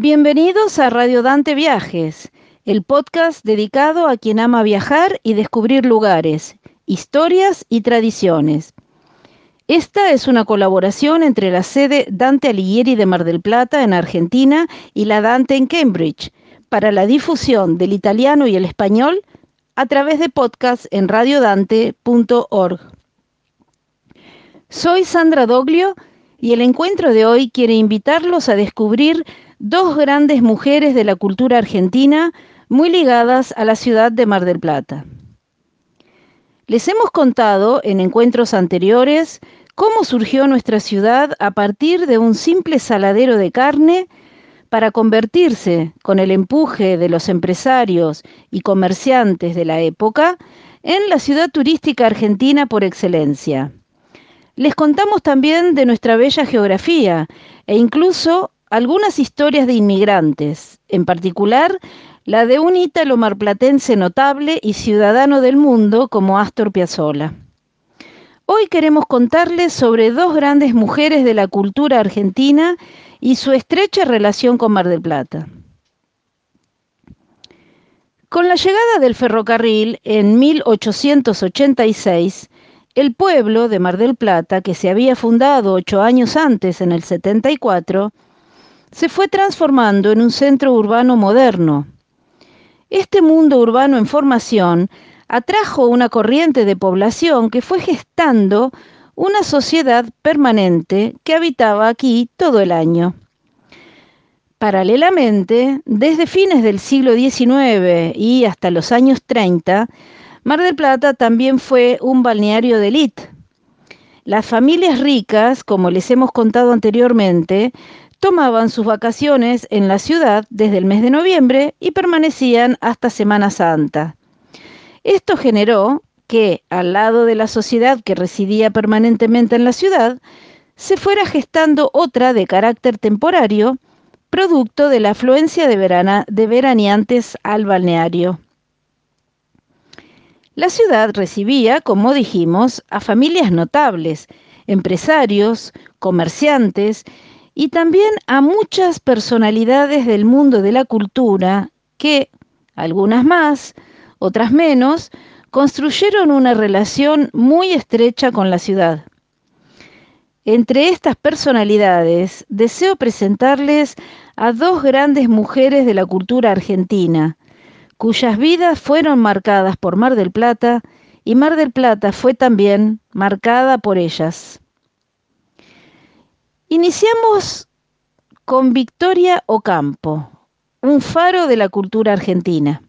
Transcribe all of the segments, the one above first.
Bienvenidos a Radio Dante Viajes, el podcast dedicado a quien ama viajar y descubrir lugares, historias y tradiciones. Esta es una colaboración entre la sede Dante Alighieri de Mar del Plata en Argentina y la Dante en Cambridge para la difusión del italiano y el español a través de podcast en radiodante.org. Soy Sandra Doglio y el encuentro de hoy quiere invitarlos a descubrir dos grandes mujeres de la cultura argentina muy ligadas a la ciudad de Mar del Plata. Les hemos contado en encuentros anteriores cómo surgió nuestra ciudad a partir de un simple saladero de carne para convertirse, con el empuje de los empresarios y comerciantes de la época, en la ciudad turística argentina por excelencia. Les contamos también de nuestra bella geografía e incluso algunas historias de inmigrantes, en particular la de un ítalo marplatense notable y ciudadano del mundo como Astor Piazzolla. Hoy queremos contarles sobre dos grandes mujeres de la cultura argentina y su estrecha relación con Mar del Plata. Con la llegada del ferrocarril en 1886, el pueblo de Mar del Plata, que se había fundado ocho años antes, en el 74, se fue transformando en un centro urbano moderno. Este mundo urbano en formación atrajo una corriente de población que fue gestando una sociedad permanente que habitaba aquí todo el año. Paralelamente, desde fines del siglo XIX y hasta los años 30, Mar del Plata también fue un balneario de élite. Las familias ricas, como les hemos contado anteriormente, tomaban sus vacaciones en la ciudad desde el mes de noviembre y permanecían hasta Semana Santa. Esto generó que, al lado de la sociedad que residía permanentemente en la ciudad, se fuera gestando otra de carácter temporario, producto de la afluencia de, de veraneantes al balneario. La ciudad recibía, como dijimos, a familias notables, empresarios, comerciantes y también a muchas personalidades del mundo de la cultura que, algunas más, otras menos, construyeron una relación muy estrecha con la ciudad. Entre estas personalidades deseo presentarles a dos grandes mujeres de la cultura argentina, cuyas vidas fueron marcadas por Mar del Plata y Mar del Plata fue también marcada por ellas. Iniciamos con Victoria Ocampo, un faro de la cultura argentina.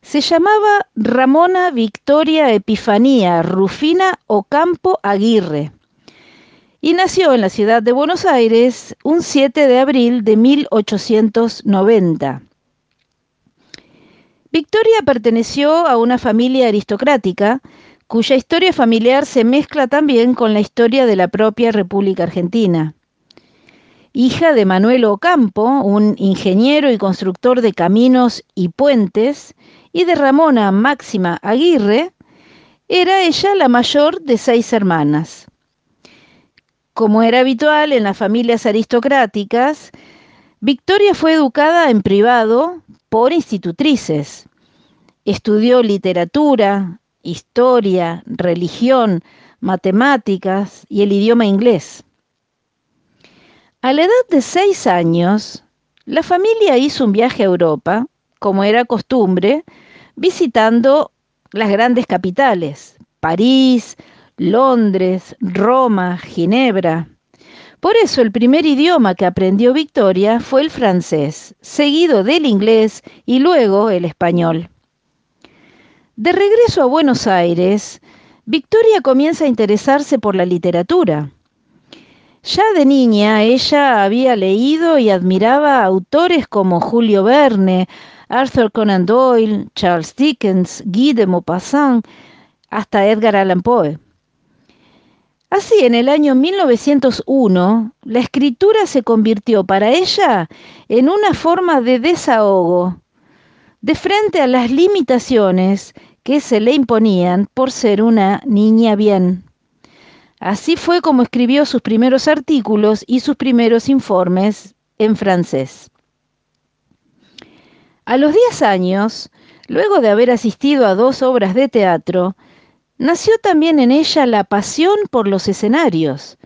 Se llamaba Ramona Victoria Epifanía Rufina Ocampo Aguirre y nació en la ciudad de Buenos Aires un 7 de abril de 1890. Victoria perteneció a una familia aristocrática cuya historia familiar se mezcla también con la historia de la propia República Argentina. Hija de Manuel Ocampo, un ingeniero y constructor de caminos y puentes, y de Ramona Máxima Aguirre, era ella la mayor de seis hermanas. Como era habitual en las familias aristocráticas, Victoria fue educada en privado por institutrices. Estudió literatura, historia, religión, matemáticas y el idioma inglés. A la edad de seis años, la familia hizo un viaje a Europa, como era costumbre, visitando las grandes capitales, París, Londres, Roma, Ginebra. Por eso el primer idioma que aprendió Victoria fue el francés, seguido del inglés y luego el español. De regreso a Buenos Aires, Victoria comienza a interesarse por la literatura. Ya de niña ella había leído y admiraba autores como Julio Verne, Arthur Conan Doyle, Charles Dickens, Guy de Maupassant, hasta Edgar Allan Poe. Así, en el año 1901, la escritura se convirtió para ella en una forma de desahogo, de frente a las limitaciones que se le imponían por ser una niña bien. Así fue como escribió sus primeros artículos y sus primeros informes en francés. A los 10 años, luego de haber asistido a dos obras de teatro, nació también en ella la pasión por los escenarios,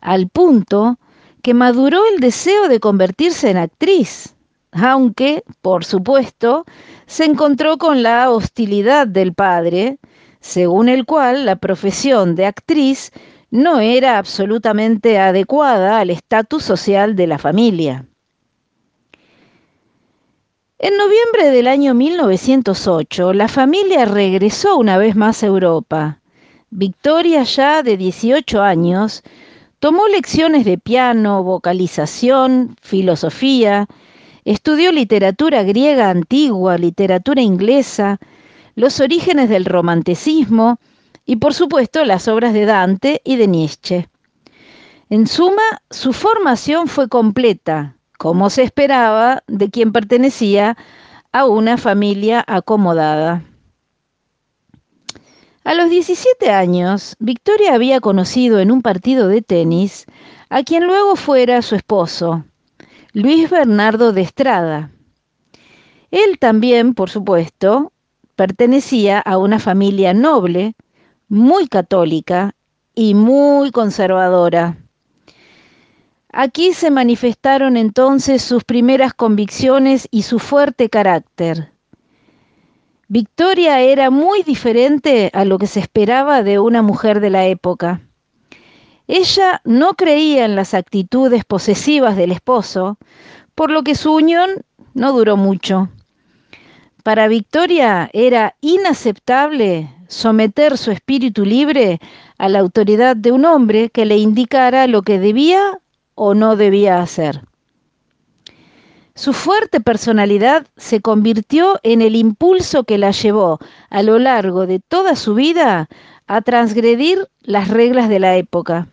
al punto que maduró el deseo de convertirse en actriz, aunque, por supuesto, se encontró con la hostilidad del padre, según el cual la profesión de actriz no era absolutamente adecuada al estatus social de la familia. En noviembre del año 1908, la familia regresó una vez más a Europa. Victoria, ya de 18 años, tomó lecciones de piano, vocalización, filosofía, estudió literatura griega antigua, literatura inglesa, los orígenes del romanticismo y por supuesto las obras de Dante y de Nietzsche. En suma, su formación fue completa, como se esperaba de quien pertenecía a una familia acomodada. A los 17 años, Victoria había conocido en un partido de tenis a quien luego fuera su esposo, Luis Bernardo de Estrada. Él también, por supuesto, pertenecía a una familia noble, muy católica y muy conservadora. Aquí se manifestaron entonces sus primeras convicciones y su fuerte carácter. Victoria era muy diferente a lo que se esperaba de una mujer de la época. Ella no creía en las actitudes posesivas del esposo, por lo que su unión no duró mucho. Para Victoria era inaceptable someter su espíritu libre a la autoridad de un hombre que le indicara lo que debía o no debía hacer. Su fuerte personalidad se convirtió en el impulso que la llevó a lo largo de toda su vida a transgredir las reglas de la época.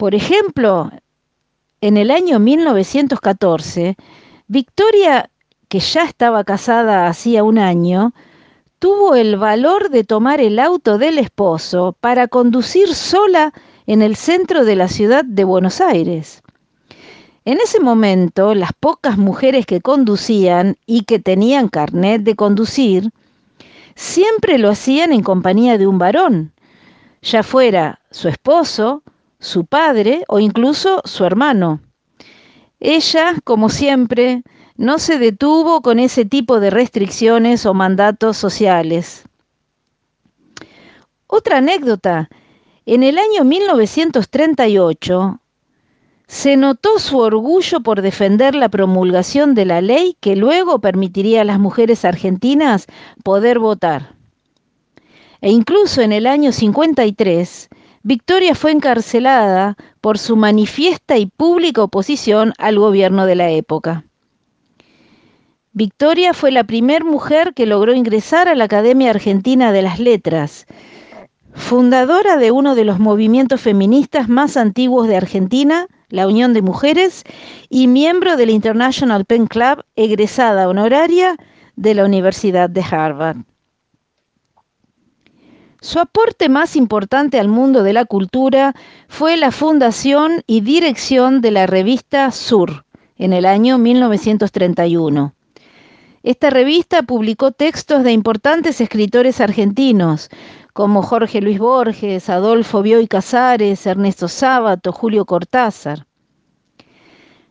Por ejemplo, en el año 1914, Victoria, que ya estaba casada hacía un año, tuvo el valor de tomar el auto del esposo para conducir sola en el centro de la ciudad de Buenos Aires. En ese momento, las pocas mujeres que conducían y que tenían carnet de conducir, siempre lo hacían en compañía de un varón, ya fuera su esposo, su padre o incluso su hermano. Ella, como siempre, no se detuvo con ese tipo de restricciones o mandatos sociales. Otra anécdota en el año 1938 se notó su orgullo por defender la promulgación de la ley que luego permitiría a las mujeres argentinas poder votar. E incluso en el año 53, Victoria fue encarcelada por su manifiesta y pública oposición al gobierno de la época. Victoria fue la primera mujer que logró ingresar a la Academia Argentina de las Letras, fundadora de uno de los movimientos feministas más antiguos de Argentina, la Unión de Mujeres, y miembro del International Pen Club, egresada honoraria de la Universidad de Harvard. Su aporte más importante al mundo de la cultura fue la fundación y dirección de la revista Sur en el año 1931. Esta revista publicó textos de importantes escritores argentinos, como Jorge Luis Borges, Adolfo Bioy Casares, Ernesto Sábato, Julio Cortázar.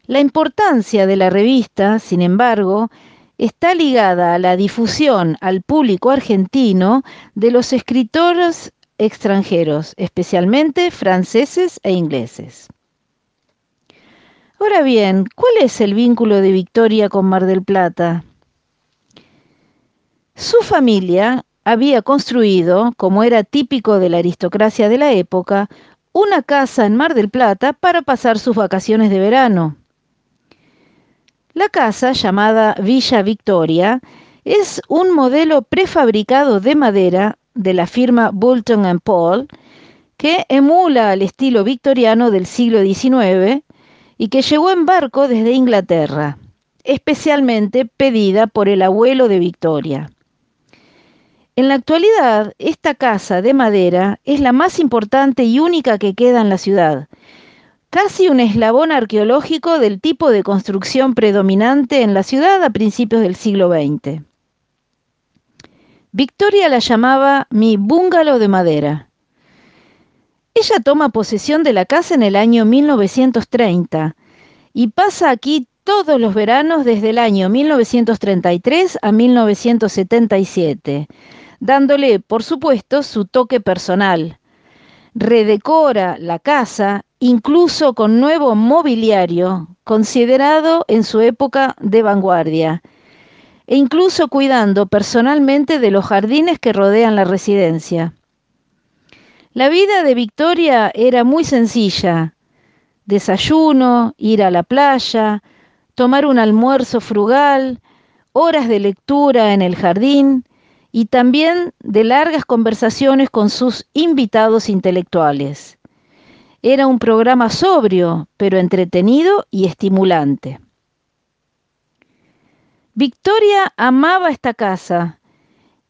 La importancia de la revista, sin embargo, está ligada a la difusión al público argentino de los escritores extranjeros, especialmente franceses e ingleses. Ahora bien, ¿cuál es el vínculo de Victoria con Mar del Plata? Su familia había construido, como era típico de la aristocracia de la época, una casa en Mar del Plata para pasar sus vacaciones de verano. La casa, llamada Villa Victoria, es un modelo prefabricado de madera de la firma Bolton Paul, que emula al estilo victoriano del siglo XIX y que llegó en barco desde Inglaterra, especialmente pedida por el abuelo de Victoria. En la actualidad, esta casa de madera es la más importante y única que queda en la ciudad, casi un eslabón arqueológico del tipo de construcción predominante en la ciudad a principios del siglo XX. Victoria la llamaba mi búngalo de madera. Ella toma posesión de la casa en el año 1930 y pasa aquí todos los veranos desde el año 1933 a 1977, dándole, por supuesto, su toque personal. Redecora la casa, incluso con nuevo mobiliario, considerado en su época de vanguardia e incluso cuidando personalmente de los jardines que rodean la residencia. La vida de Victoria era muy sencilla. Desayuno, ir a la playa, tomar un almuerzo frugal, horas de lectura en el jardín y también de largas conversaciones con sus invitados intelectuales. Era un programa sobrio, pero entretenido y estimulante. Victoria amaba esta casa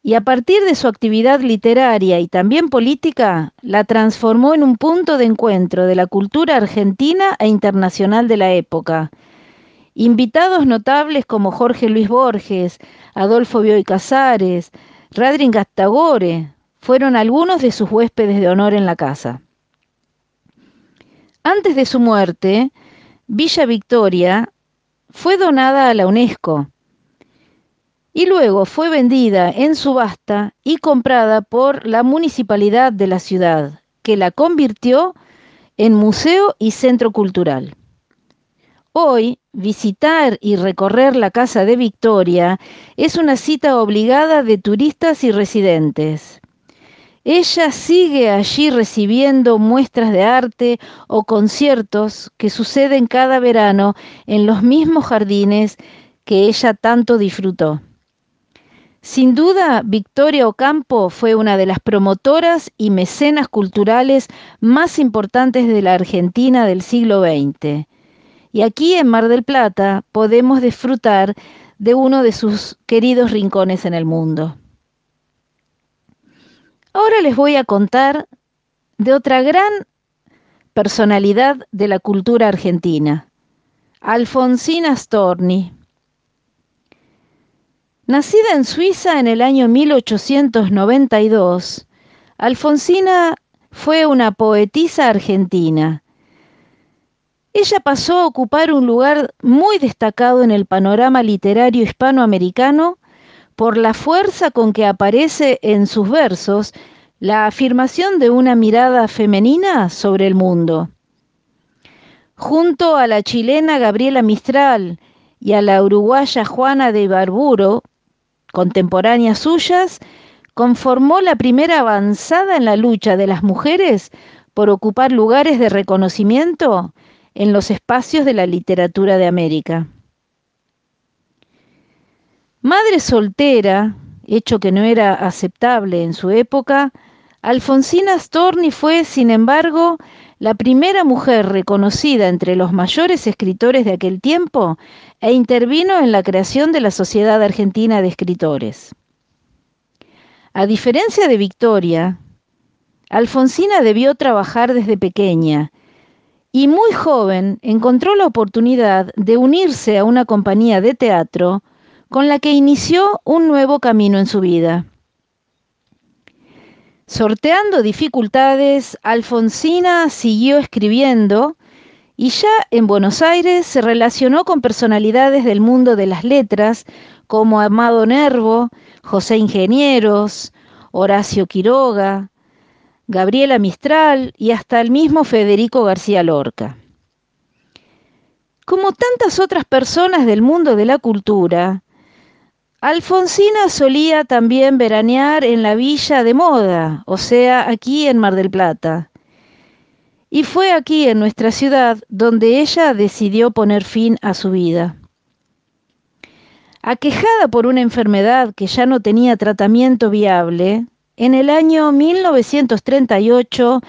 y a partir de su actividad literaria y también política, la transformó en un punto de encuentro de la cultura argentina e internacional de la época. Invitados notables como Jorge Luis Borges, Adolfo Bioy Casares, Radrin Gastagore fueron algunos de sus huéspedes de honor en la casa. Antes de su muerte, Villa Victoria fue donada a la UNESCO y luego fue vendida en subasta y comprada por la municipalidad de la ciudad, que la convirtió en museo y centro cultural. Hoy, visitar y recorrer la Casa de Victoria es una cita obligada de turistas y residentes. Ella sigue allí recibiendo muestras de arte o conciertos que suceden cada verano en los mismos jardines que ella tanto disfrutó. Sin duda, Victoria Ocampo fue una de las promotoras y mecenas culturales más importantes de la Argentina del siglo XX. Y aquí en Mar del Plata podemos disfrutar de uno de sus queridos rincones en el mundo. Ahora les voy a contar de otra gran personalidad de la cultura argentina, Alfonsina Storni. Nacida en Suiza en el año 1892, Alfonsina fue una poetisa argentina. Ella pasó a ocupar un lugar muy destacado en el panorama literario hispanoamericano por la fuerza con que aparece en sus versos la afirmación de una mirada femenina sobre el mundo. Junto a la chilena Gabriela Mistral y a la uruguaya Juana de Ibarburo, contemporáneas suyas, conformó la primera avanzada en la lucha de las mujeres por ocupar lugares de reconocimiento en los espacios de la literatura de América. Madre soltera, hecho que no era aceptable en su época, Alfonsina Storni fue, sin embargo, la primera mujer reconocida entre los mayores escritores de aquel tiempo e intervino en la creación de la Sociedad Argentina de Escritores. A diferencia de Victoria, Alfonsina debió trabajar desde pequeña y muy joven encontró la oportunidad de unirse a una compañía de teatro con la que inició un nuevo camino en su vida. Sorteando dificultades, Alfonsina siguió escribiendo y ya en Buenos Aires se relacionó con personalidades del mundo de las letras como Amado Nervo, José Ingenieros, Horacio Quiroga, Gabriela Mistral y hasta el mismo Federico García Lorca. Como tantas otras personas del mundo de la cultura, Alfonsina solía también veranear en la villa de moda, o sea, aquí en Mar del Plata. Y fue aquí en nuestra ciudad donde ella decidió poner fin a su vida. Aquejada por una enfermedad que ya no tenía tratamiento viable, en el año 1938,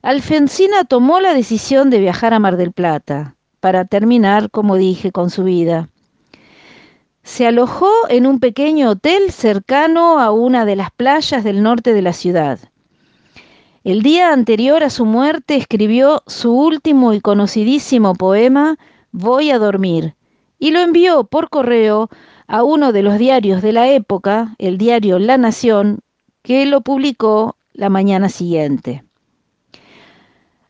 Alfonsina tomó la decisión de viajar a Mar del Plata para terminar, como dije, con su vida. Se alojó en un pequeño hotel cercano a una de las playas del norte de la ciudad El día anterior a su muerte escribió su último y conocidísimo poema, Voy a dormir, y lo envió por correo a uno de los diarios de la época, el diario La Nación, que lo publicó la mañana siguiente.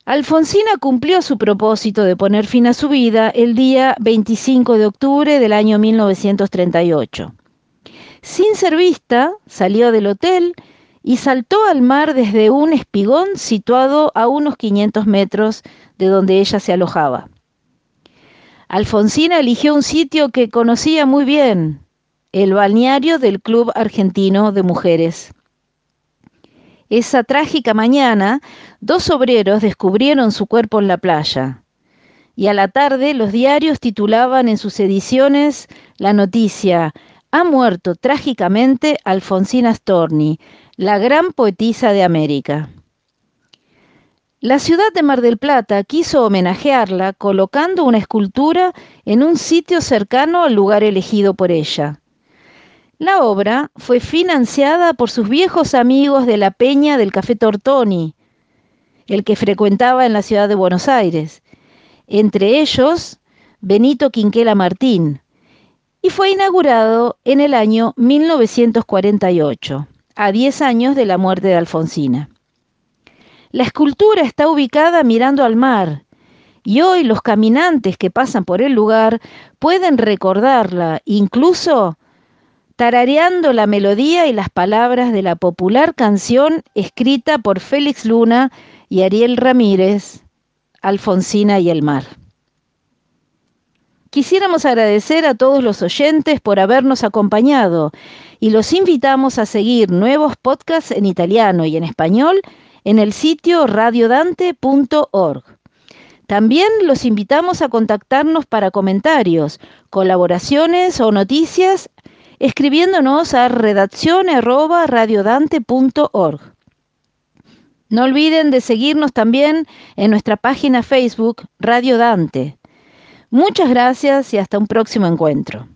Alfonsina cumplió su propósito de poner fin a su vida el día 25 de octubre del año 1938. Sin ser vista, salió del hotel y saltó al mar desde un espigón situado a unos 500 metros de donde ella se alojaba. Alfonsina eligió un sitio que conocía muy bien, el balneario del Club Argentino de Mujeres. Esa trágica mañana, dos obreros descubrieron su cuerpo en la playa. Y a la tarde los diarios titulaban en sus ediciones la noticia, ha muerto trágicamente Alfonsina Storni, la gran poetisa de América. La ciudad de Mar del Plata quiso homenajearla colocando una escultura en un sitio cercano al lugar elegido por ella. La obra fue financiada por sus viejos amigos de la Peña del Café Tortoni, el que frecuentaba en la ciudad de Buenos Aires, entre ellos Benito Quinquela Martín, y fue inaugurado en el año 1948, a 10 años de la muerte de Alfonsina. La escultura está ubicada mirando al mar, y hoy los caminantes que pasan por el lugar pueden recordarla, incluso tarareando la melodía y las palabras de la popular canción escrita por Félix Luna y Ariel Ramírez, Alfonsina y el mar. Quisiéramos agradecer a todos los oyentes por habernos acompañado y los invitamos a seguir nuevos podcasts en italiano y en español en el sitio radiodante.org. También los invitamos a contactarnos para comentarios, colaboraciones o noticias escribiéndonos a redacción@radiodante.org. No olviden de seguirnos también en nuestra página Facebook Radio Dante. Muchas gracias y hasta un próximo encuentro.